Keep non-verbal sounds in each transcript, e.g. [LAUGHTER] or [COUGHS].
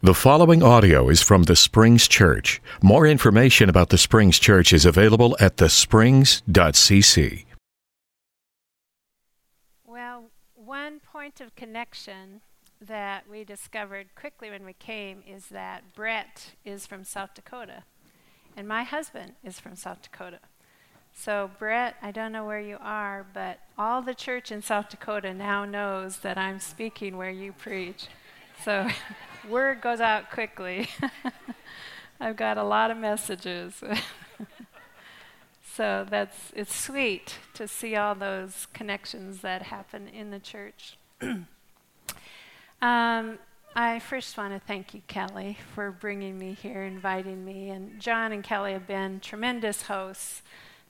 The following audio is from the Springs Church. More information about the Springs Church is available at thesprings.cc. Well, one point of connection that we discovered quickly when we came is that Brett is from South Dakota, and my husband is from South Dakota. So, Brett, I don't know where you are, but all the church in South Dakota now knows that I'm speaking where you preach. So, [LAUGHS] word goes out quickly. [LAUGHS] I've got a lot of messages. [LAUGHS] so that's it's sweet to see all those connections that happen in the church. [CLEARS THROAT] um, I first want to thank you, Kelly, for bringing me here, inviting me, and John and Kelly have been tremendous hosts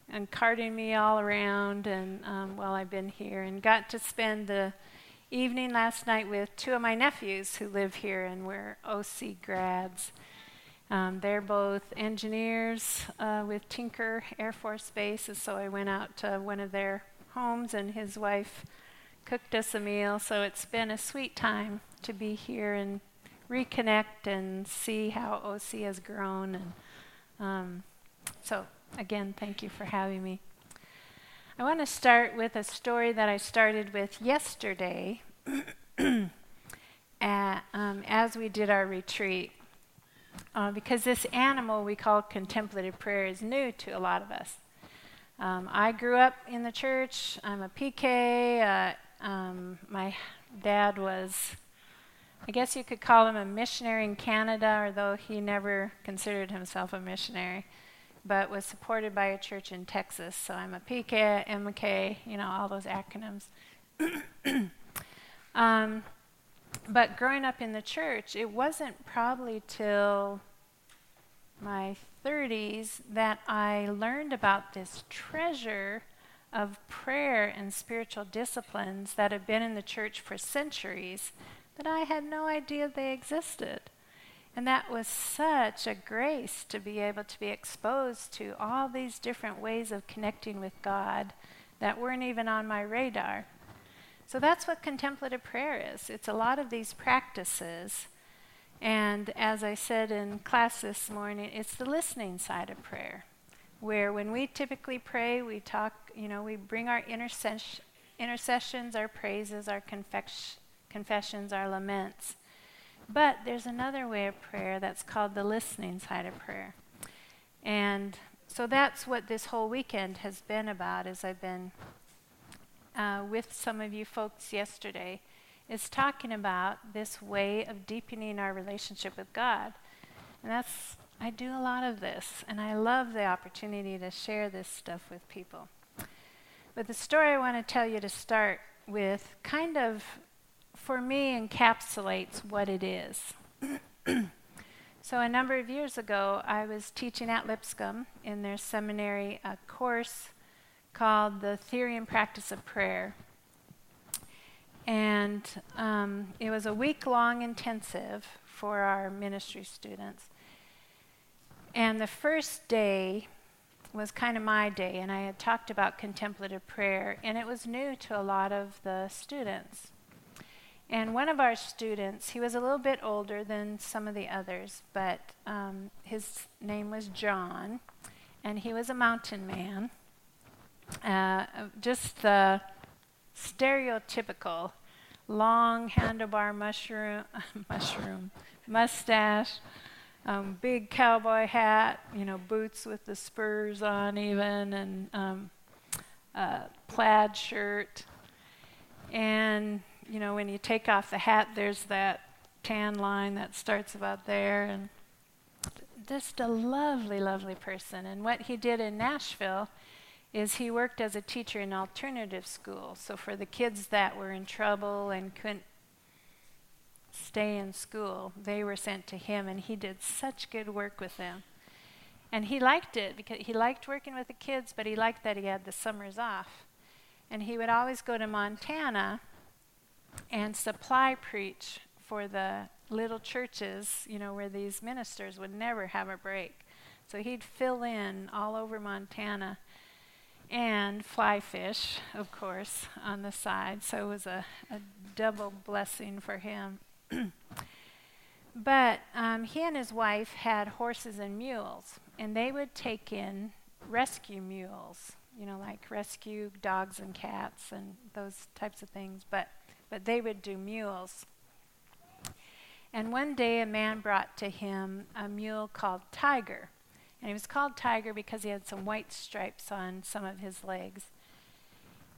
and carting me all around and um, while I've been here, and got to spend the evening last night with two of my nephews who live here and we're OC grads. Um, they're both engineers uh, with Tinker Air Force Base, and so I went out to one of their homes, and his wife cooked us a meal. So it's been a sweet time to be here and reconnect and see how OC has grown. And um, so, again, thank you for having me. I want to start with a story that I started with yesterday [CLEARS THROAT] at, um, as we did our retreat. Uh, because this animal we call contemplative prayer is new to a lot of us. Um, I grew up in the church. I'm a PK. Uh, um, my dad was, I guess you could call him a missionary in Canada, although he never considered himself a missionary but was supported by a church in Texas. So I'm a PK, MK, you know, all those acronyms. [COUGHS] um, but growing up in the church, it wasn't probably till my 30s that I learned about this treasure of prayer and spiritual disciplines that have been in the church for centuries that I had no idea they existed. And that was such a grace to be able to be exposed to all these different ways of connecting with God that weren't even on my radar. So that's what contemplative prayer is. It's a lot of these practices. And as I said in class this morning, it's the listening side of prayer, where when we typically pray, we talk, you know, we bring our intercessions, our praises, our confessions, our laments. But there's another way of prayer that's called the listening side of prayer. And so that's what this whole weekend has been about as I've been uh, with some of you folks yesterday is talking about this way of deepening our relationship with God. And that's I do a lot of this and I love the opportunity to share this stuff with people. But the story I want to tell you to start with kind of for me, encapsulates what it is. [CLEARS THROAT] so, a number of years ago, I was teaching at Lipscomb in their seminary a course called The Theory and Practice of Prayer. And um, it was a week long intensive for our ministry students. And the first day was kind of my day, and I had talked about contemplative prayer, and it was new to a lot of the students. And one of our students, he was a little bit older than some of the others, but um, his name was John, and he was a mountain man. Uh, just the stereotypical long handlebar mushroom, [LAUGHS] mushroom mustache, um, big cowboy hat, you know, boots with the spurs on, even, and um, plaid shirt. And you know, when you take off the hat, there's that tan line that starts about there. And just a lovely, lovely person. And what he did in Nashville is he worked as a teacher in alternative school. So for the kids that were in trouble and couldn't stay in school, they were sent to him, and he did such good work with them. And he liked it because he liked working with the kids, but he liked that he had the summers off. And he would always go to Montana and supply preach for the little churches, you know, where these ministers would never have a break. So he'd fill in all over Montana and fly fish, of course, on the side. So it was a, a double blessing for him. [CLEARS THROAT] But um, he and his wife had horses and mules, and they would take in rescue mules, you know, like rescue dogs and cats and those types of things. But but they would do mules. And one day a man brought to him a mule called Tiger. And he was called Tiger because he had some white stripes on some of his legs.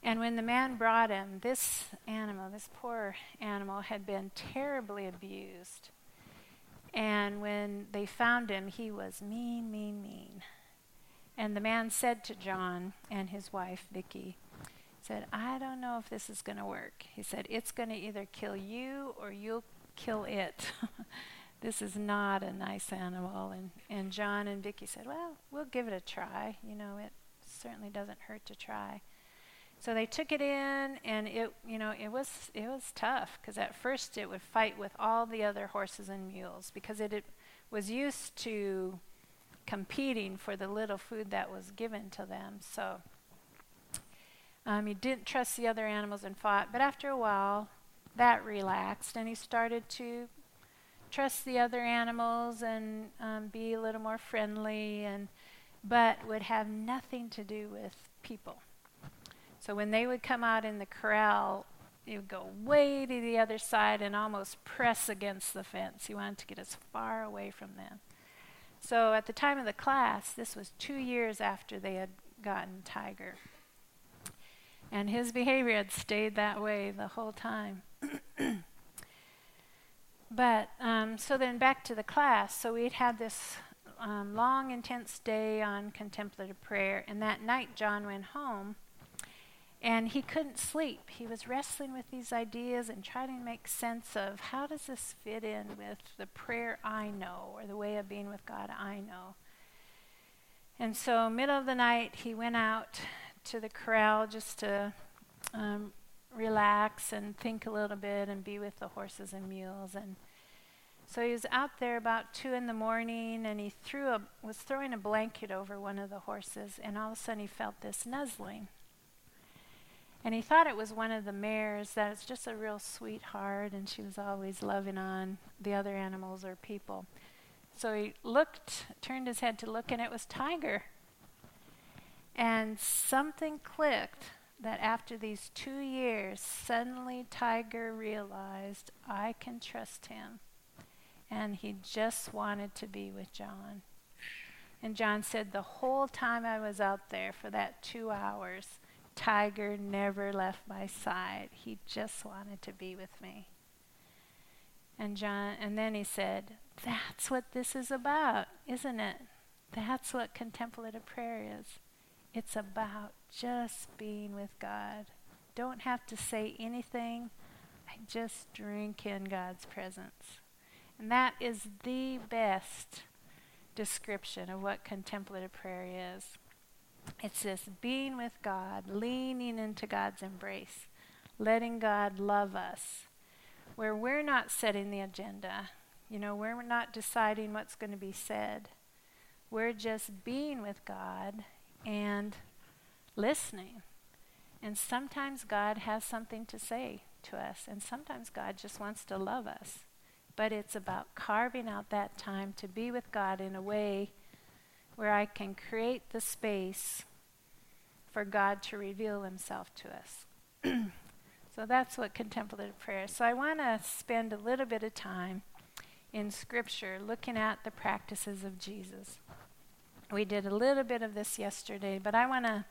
And when the man brought him, this animal, this poor animal, had been terribly abused. And when they found him, he was mean, mean, mean. And the man said to John and his wife, Vicky, said, I don't know if this is going to work. He said, It's going to either kill you or you'll kill it. [LAUGHS] this is not a nice animal. And, and John and Vicky said, Well, we'll give it a try. You know, it certainly doesn't hurt to try. So they took it in, and it, you know, it was it was tough because at first it would fight with all the other horses and mules because it, it was used to competing for the little food that was given to them. So um, he didn't trust the other animals and fought, but after a while, that relaxed, and he started to trust the other animals and um, be a little more friendly, and but would have nothing to do with people. So when they would come out in the corral, he would go way to the other side and almost press against the fence. He wanted to get as far away from them. So at the time of the class, this was two years after they had gotten Tiger. And his behavior had stayed that way the whole time. [CLEARS THROAT] but um, so then back to the class. So we'd had this um, long, intense day on contemplative prayer, and that night John went home. And he couldn't sleep. He was wrestling with these ideas and trying to make sense of how does this fit in with the prayer I know or the way of being with God I know. And so, middle of the night, he went out to the corral just to um, relax and think a little bit and be with the horses and mules. And so he was out there about two in the morning, and he threw a was throwing a blanket over one of the horses, and all of a sudden he felt this nuzzling. And he thought it was one of the mares that was just a real sweetheart, and she was always loving on the other animals or people. So he looked, turned his head to look, and it was Tiger. And something clicked that after these two years, suddenly Tiger realized I can trust him. And he just wanted to be with John. And John said, The whole time I was out there for that two hours, Tiger never left my side. He just wanted to be with me. And John and then he said, That's what this is about, isn't it? That's what contemplative prayer is. It's about just being with God. Don't have to say anything. I just drink in God's presence. And that is the best description of what contemplative prayer is. It's this being with God, leaning into God's embrace, letting God love us, where we're not setting the agenda. You know, we're not deciding what's going to be said. We're just being with God and listening. And sometimes God has something to say to us, and sometimes God just wants to love us. But it's about carving out that time to be with God in a way where I can create the space for God to reveal Himself to us. [CLEARS THROAT] so that's what contemplative prayer is. So I want to spend a little bit of time in Scripture looking at the practices of Jesus. We did a little bit of this yesterday, but I want to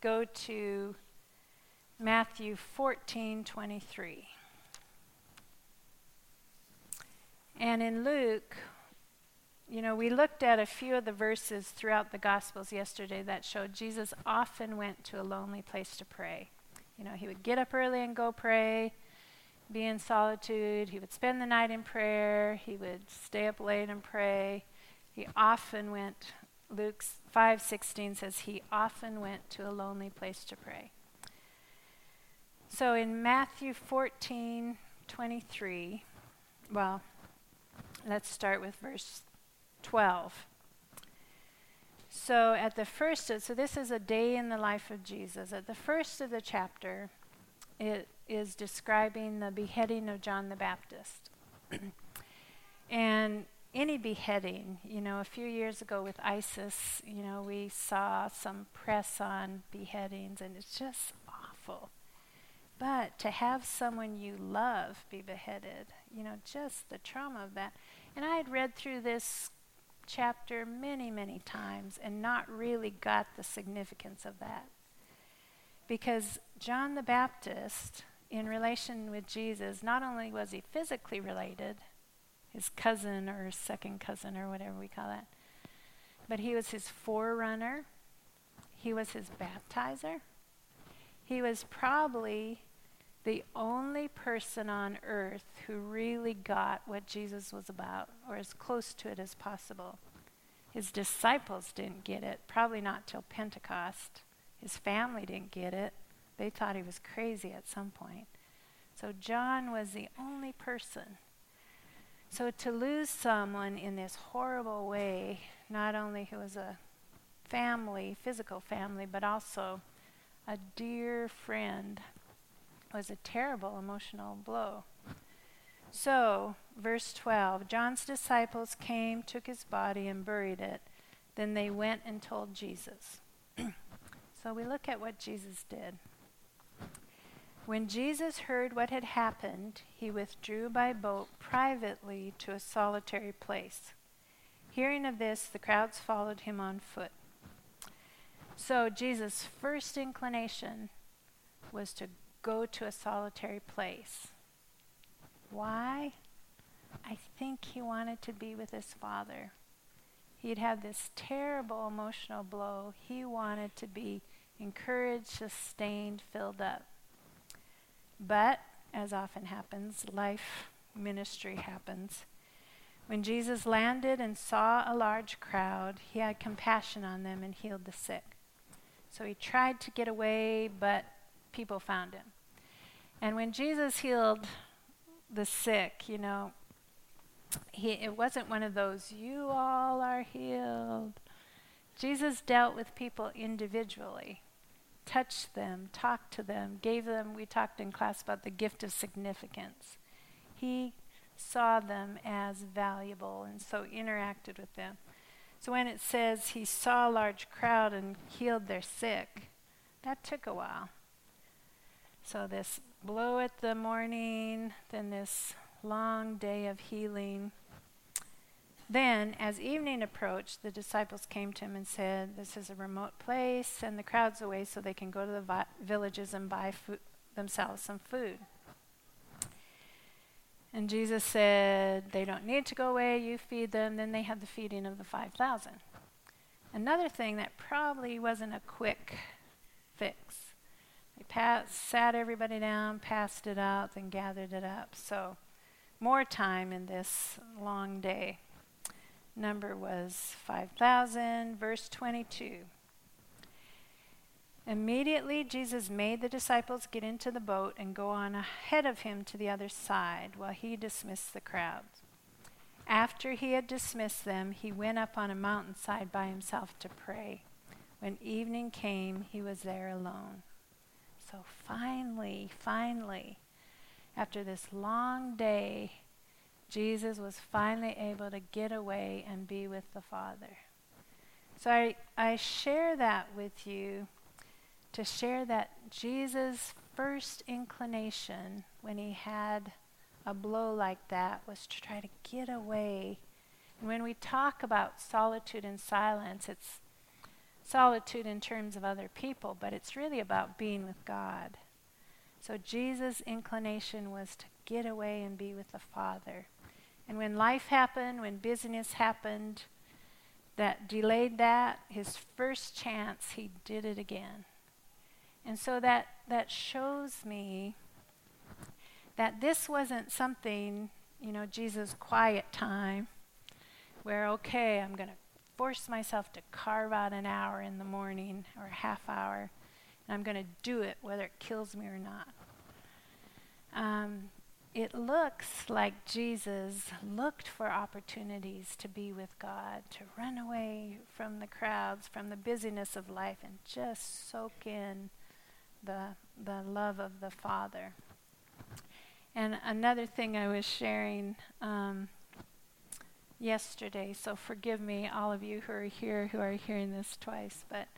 go to Matthew 14 23. And in Luke, you know, we looked at a few of the verses throughout the Gospels yesterday that showed Jesus often went to a lonely place to pray. You know, he would get up early and go pray, be in solitude. He would spend the night in prayer. He would stay up late and pray. He often went Luke 5:16 says he often went to a lonely place to pray. So in Matthew 14:23, well, let's start with verse 12. So at the first, so this is a day in the life of Jesus. At the first of the chapter, it is describing the beheading of John the Baptist. [CLEARS THROAT] And any beheading, you know, a few years ago with ISIS, you know, we saw some press on beheadings, and it's just awful. But to have someone you love be beheaded, you know, just the trauma of that. And I had read through this chapter many, many times and not really got the significance of that. Because John the Baptist, in relation with Jesus, not only was he physically related, his cousin or second cousin or whatever we call that, but he was his forerunner, he was his baptizer. He was probably the only person on earth who really got what Jesus was about, or as close to it as possible. His disciples didn't get it, probably not till Pentecost. His family didn't get it. They thought he was crazy at some point. So John was the only person. So to lose someone in this horrible way, not only who was a family, physical family, but also a dear friend was a terrible emotional blow. So, verse 12 John's disciples came, took his body, and buried it. Then they went and told Jesus. [CLEARS THROAT] so, we look at what Jesus did. When Jesus heard what had happened, he withdrew by boat privately to a solitary place. Hearing of this, the crowds followed him on foot. So, Jesus' first inclination was to go to a solitary place. Why? I think he wanted to be with his father. He'd had this terrible emotional blow. He wanted to be encouraged, sustained, filled up. But, as often happens, life ministry happens. When Jesus landed and saw a large crowd, he had compassion on them and healed the sick. So he tried to get away, but people found him. And when Jesus healed the sick, you know, he, it wasn't one of those, you all are healed. Jesus dealt with people individually, touched them, talked to them, gave them, we talked in class about the gift of significance. He saw them as valuable and so interacted with them. So when it says he saw a large crowd and healed their sick, that took a while. So this blow at the morning, then this long day of healing. Then, as evening approached, the disciples came to him and said, This is a remote place, send the crowds away so they can go to the vi- villages and buy themselves some food. And Jesus said, They don't need to go away, you feed them. Then they had the feeding of the 5,000. Another thing that probably wasn't a quick fix Pat sat everybody down, passed it out, then gathered it up. So, more time in this long day. Number was 5,000, verse 22. Immediately, Jesus made the disciples get into the boat and go on ahead of him to the other side while he dismissed the crowds. After he had dismissed them, he went up on a mountainside by himself to pray. When evening came, he was there alone. So finally, finally, after this long day, Jesus was finally able to get away and be with the Father. So I, I share that with you to share that Jesus' first inclination when he had a blow like that was to try to get away. And when we talk about solitude and silence, it's solitude in terms of other people, but it's really about being with God. So Jesus' inclination was to get away and be with the Father. And when life happened, when business happened, that delayed that, his first chance, he did it again. And so that, that shows me that this wasn't something, you know, Jesus' quiet time, where, okay, I'm going to force myself to carve out an hour in the morning or a half hour, and I'm going to do it whether it kills me or not. Um, it looks like Jesus looked for opportunities to be with God, to run away from the crowds, from the busyness of life, and just soak in the, the love of the Father. And another thing I was sharing um, yesterday, so forgive me, all of you who are here who are hearing this twice. But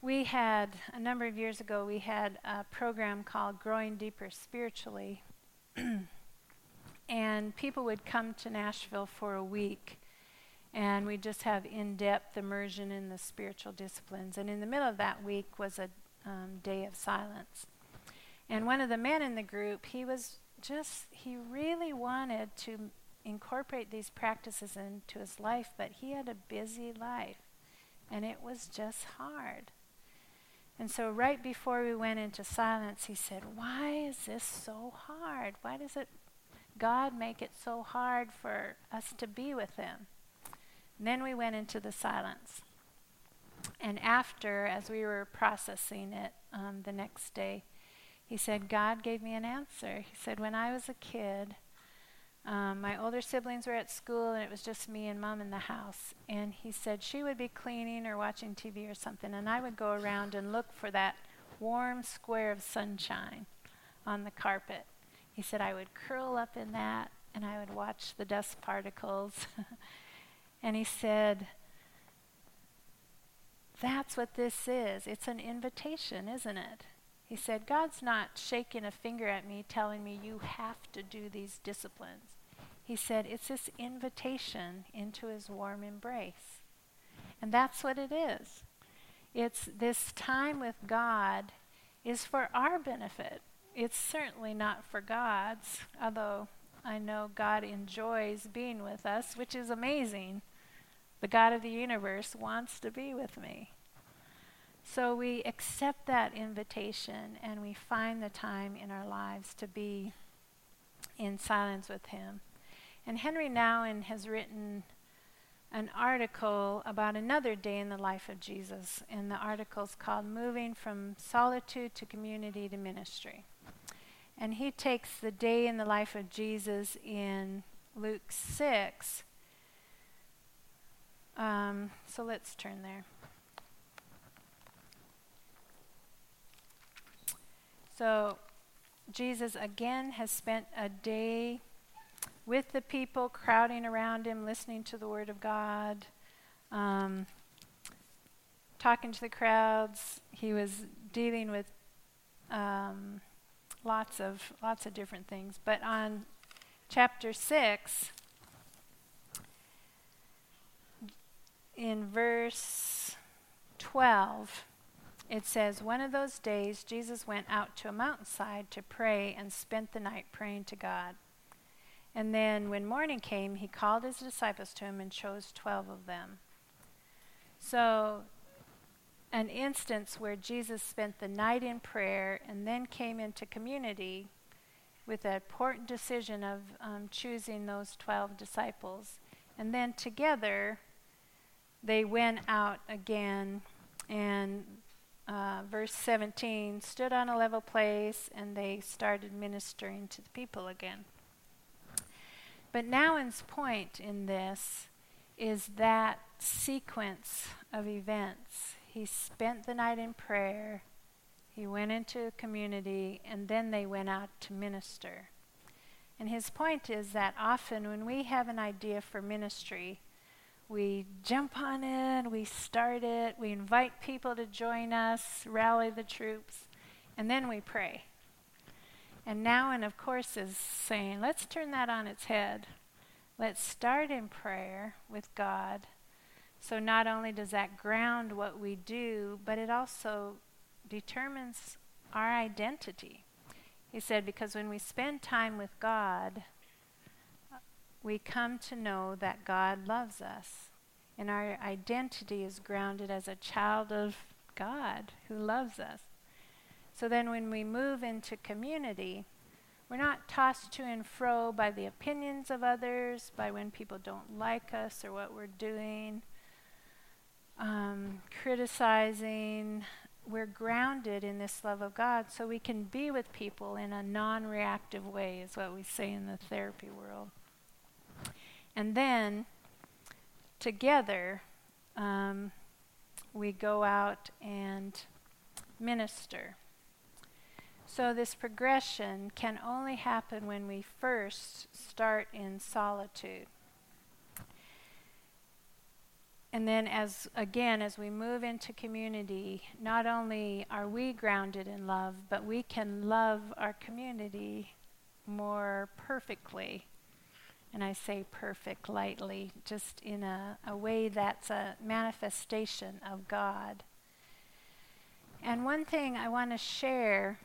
we had, a number of years ago, we had a program called Growing Deeper Spiritually. [CLEARS THROAT] and people would come to Nashville for a week and we'd just have in-depth immersion in the spiritual disciplines. And in the middle of that week was a um, day of silence. And one of the men in the group he was just he really wanted to incorporate these practices into his life but he had a busy life and it was just hard and so right before we went into silence he said why is this so hard why does it god make it so hard for us to be with him and then we went into the silence. And after, as we were processing it um, the next day, he said, God gave me an answer. He said, When I was a kid, um, my older siblings were at school and it was just me and mom in the house. And he said she would be cleaning or watching TV or something, and I would go around and look for that warm square of sunshine on the carpet. He said I would curl up in that and I would watch the dust particles [LAUGHS] And he said, That's what this is. It's an invitation, isn't it? He said, God's not shaking a finger at me telling me you have to do these disciplines. He said, It's this invitation into his warm embrace. And that's what it is. It's this time with God is for our benefit. It's certainly not for God's, although I know God enjoys being with us, which is amazing. The God of the universe wants to be with me. So we accept that invitation and we find the time in our lives to be in silence with Him. And Henry Nouwen has written an article about another day in the life of Jesus, and the article is called Moving from Solitude to Community to Ministry. And he takes the day in the life of Jesus in Luke 6 um, so let's turn there. So Jesus again has spent a day with the people crowding around him, listening to the Word of God, um, talking to the crowds. He was dealing with um, lots of lots of different things. But on chapter six, in verse 12, it says, One of those days Jesus went out to a mountainside to pray and spent the night praying to God. And then when morning came, he called his disciples to him and chose 12 of them. So, an instance where Jesus spent the night in prayer and then came into community with the important decision of um, choosing those 12 disciples. And then together, they went out again and uh, verse 17 stood on a level place and they started ministering to the people again. But Nouwen's point in this is that sequence of events. He spent the night in prayer, he went into a community, and then they went out to minister. And his point is that often when we have an idea for ministry, we jump on it, we start it, we invite people to join us, rally the troops, and then we pray. And now, and of course, is saying, let's turn that on its head. Let's start in prayer with God. So not only does that ground what we do, but it also determines our identity. He said, because when we spend time with God, we come to know that God loves us. And our identity is grounded as a child of God who loves us. So then when we move into community, we're not tossed to and fro by the opinions of others, by when people don't like us or what we're doing, um, criticizing. We're grounded in this love of God so we can be with people in a non reactive way, is what we say in the therapy world. And then together um, we go out and minister. So, this progression can only happen when we first start in solitude. and then as again as we move into community not only are we grounded in love but we can love our community more perfectly and i say perfect lightly just in a, a way that's a manifestation of god. And one thing i want to share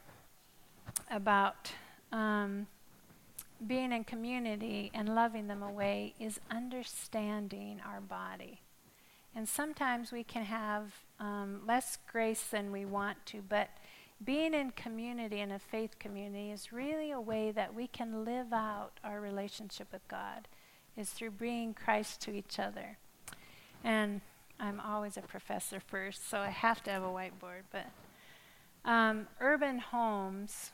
about um, being in community and loving them away is understanding our body. And sometimes we can have um, less grace than we want to, but being in community, in a faith community, is really a way that we can live out our relationship with God, is through bringing Christ to each other. And I'm always a professor first, so I have to have a whiteboard. But um, Urban Holmes,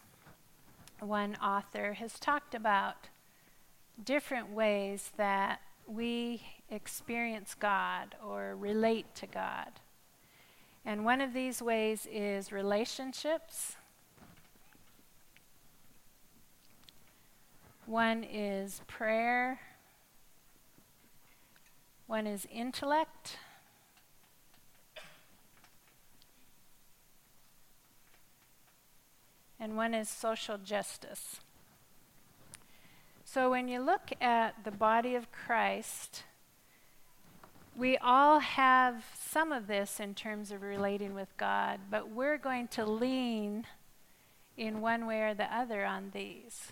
one author, has talked about different ways that we experience God or relate to God. And one of these ways is relationships. One is prayer. One is intellect. And one is social justice. So when you look at the body of Christ, we all have some of this in terms of relating with God, but we're going to lean in one way or the other on these.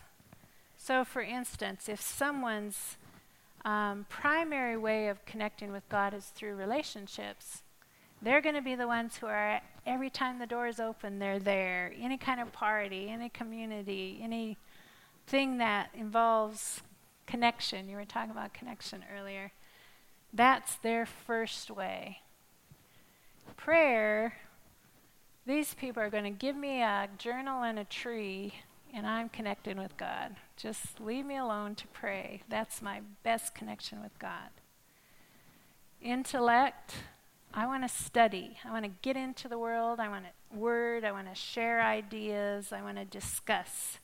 So, for instance, if someone's um, primary way of connecting with God is through relationships, they're going to be the ones who are, every time the door is open, they're there. Any kind of party, any community, any thing that involves connection. You were talking about connection earlier. That's their first way. Prayer, these people are going to give me a journal and a tree, and I'm connected with God. Just leave me alone to pray. That's my best connection with God. Intellect, I want to study. I want to get into the world. I want to word. I want to share ideas. I want to discuss.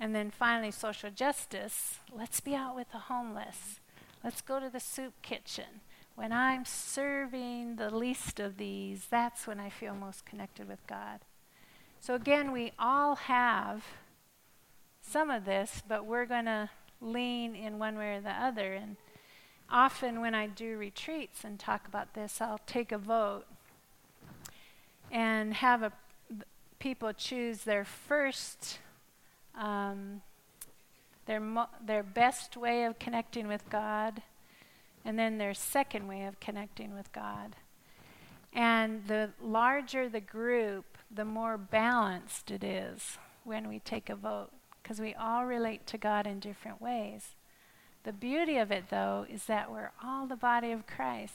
And then finally, social justice. Let's be out with the homeless. Let's go to the soup kitchen. When I'm serving the least of these, that's when I feel most connected with God. So again, we all have some of this, but we're going to lean in one way or the other. And often when I do retreats and talk about this, I'll take a vote and have a, people choose their first um, their, mo- their best way of connecting with God, and then their second way of connecting with God. And the larger the group, the more balanced it is when we take a vote, because we all relate to God in different ways. The beauty of it, though, is that we're all the body of Christ.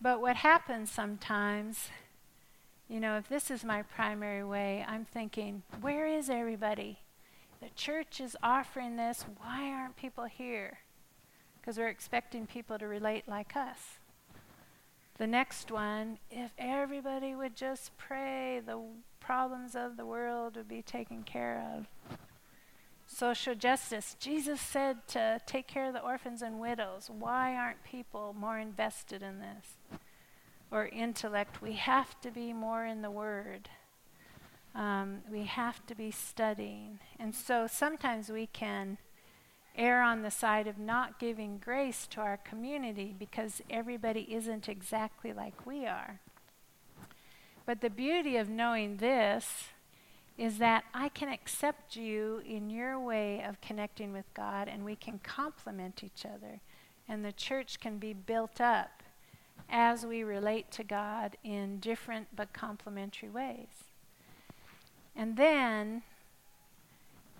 But what happens sometimes, you know, if this is my primary way, I'm thinking, where is everybody? The church is offering this. Why aren't people here? Because we're expecting people to relate like us. The next one, if everybody would just pray, the problems of the world would be taken care of. Social justice. Jesus said to take care of the orphans and widows. Why aren't people more invested in this? Or intellect. We have to be more in the Word. Um, we have to be studying. And so sometimes we can err on the side of not giving grace to our community because everybody isn't exactly like we are. But the beauty of knowing this is that I can accept you in your way of connecting with God and we can complement each other. And the church can be built up as we relate to God in different but complementary ways. And then,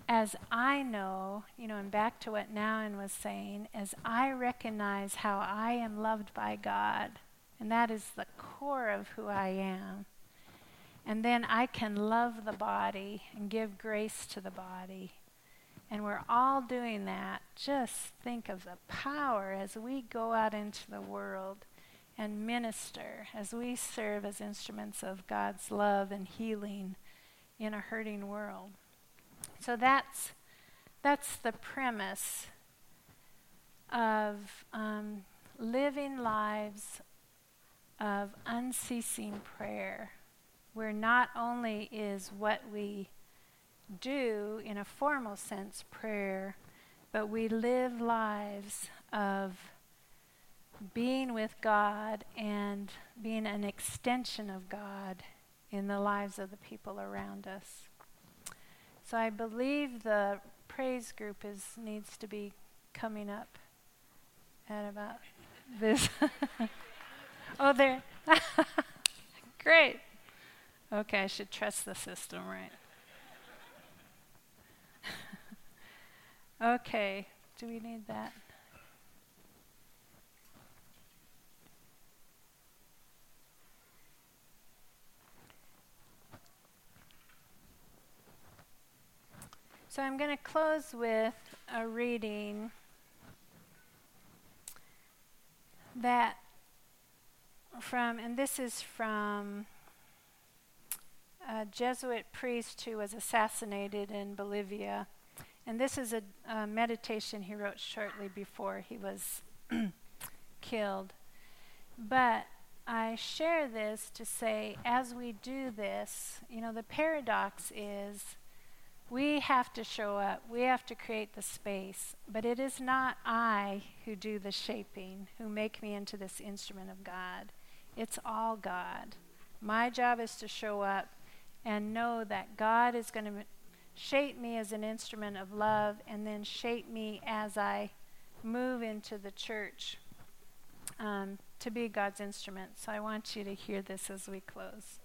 as I know, you know, and back to what Nouwen was saying, as I recognize how I am loved by God, and that is the core of who I am, and then I can love the body and give grace to the body. And we're all doing that. Just think of the power as we go out into the world and minister, as we serve as instruments of God's love and healing in a hurting world. So that's that's the premise of um, living lives of unceasing prayer, where not only is what we do in a formal sense prayer, but we live lives of being with God and being an extension of God in the lives of the people around us. So I believe the praise group is needs to be coming up at about this. [LAUGHS] oh, there. [LAUGHS] Great. Okay, I should trust the system, right? [LAUGHS] okay, do we need that? So I'm going to close with a reading that from, and this is from a Jesuit priest who was assassinated in Bolivia. And this is a, a meditation he wrote shortly before he was [CLEARS THROAT] killed. But I share this to say, as we do this, you know, the paradox is we have to show up. We have to create the space. But it is not I who do the shaping, who make me into this instrument of God. It's all God. My job is to show up and know that God is going to shape me as an instrument of love and then shape me as I move into the church um, to be God's instrument. So I want you to hear this as we close.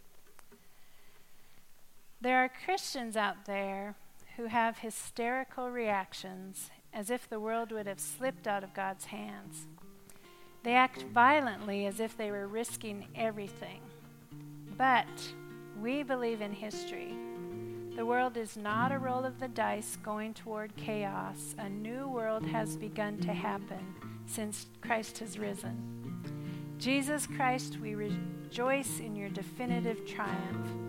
There are Christians out there who have hysterical reactions as if the world would have slipped out of God's hands. They act violently as if they were risking everything. But we believe in history. The world is not a roll of the dice going toward chaos. A new world has begun to happen since Christ has risen. Jesus Christ, we rejoice in your definitive triumph.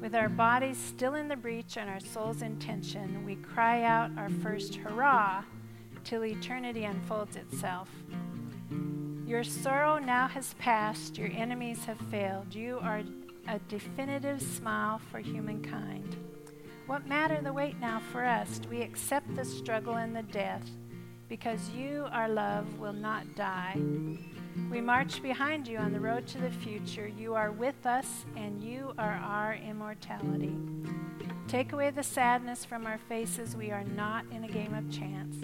With our bodies still in the breach and our souls in tension, we cry out our first hurrah till eternity unfolds itself. Your sorrow now has passed, your enemies have failed. You are a definitive smile for humankind. What matter the wait now for us? We accept the struggle and the death because you, our love, will not die. We march behind you on the road to the future. You are with us, and you are our immortality. Take away the sadness from our faces. We are not in a game of chance.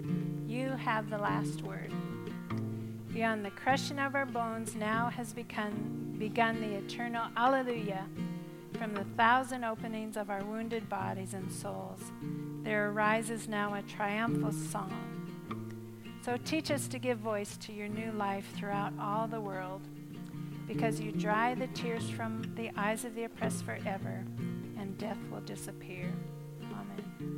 You have the last word. Beyond the crushing of our bones, now has begun, begun the eternal Alleluia from the thousand openings of our wounded bodies and souls. There arises now a triumphal song so teach us to give voice to your new life throughout all the world, because you dry the tears from the eyes of the oppressed forever, and death will disappear. Amen.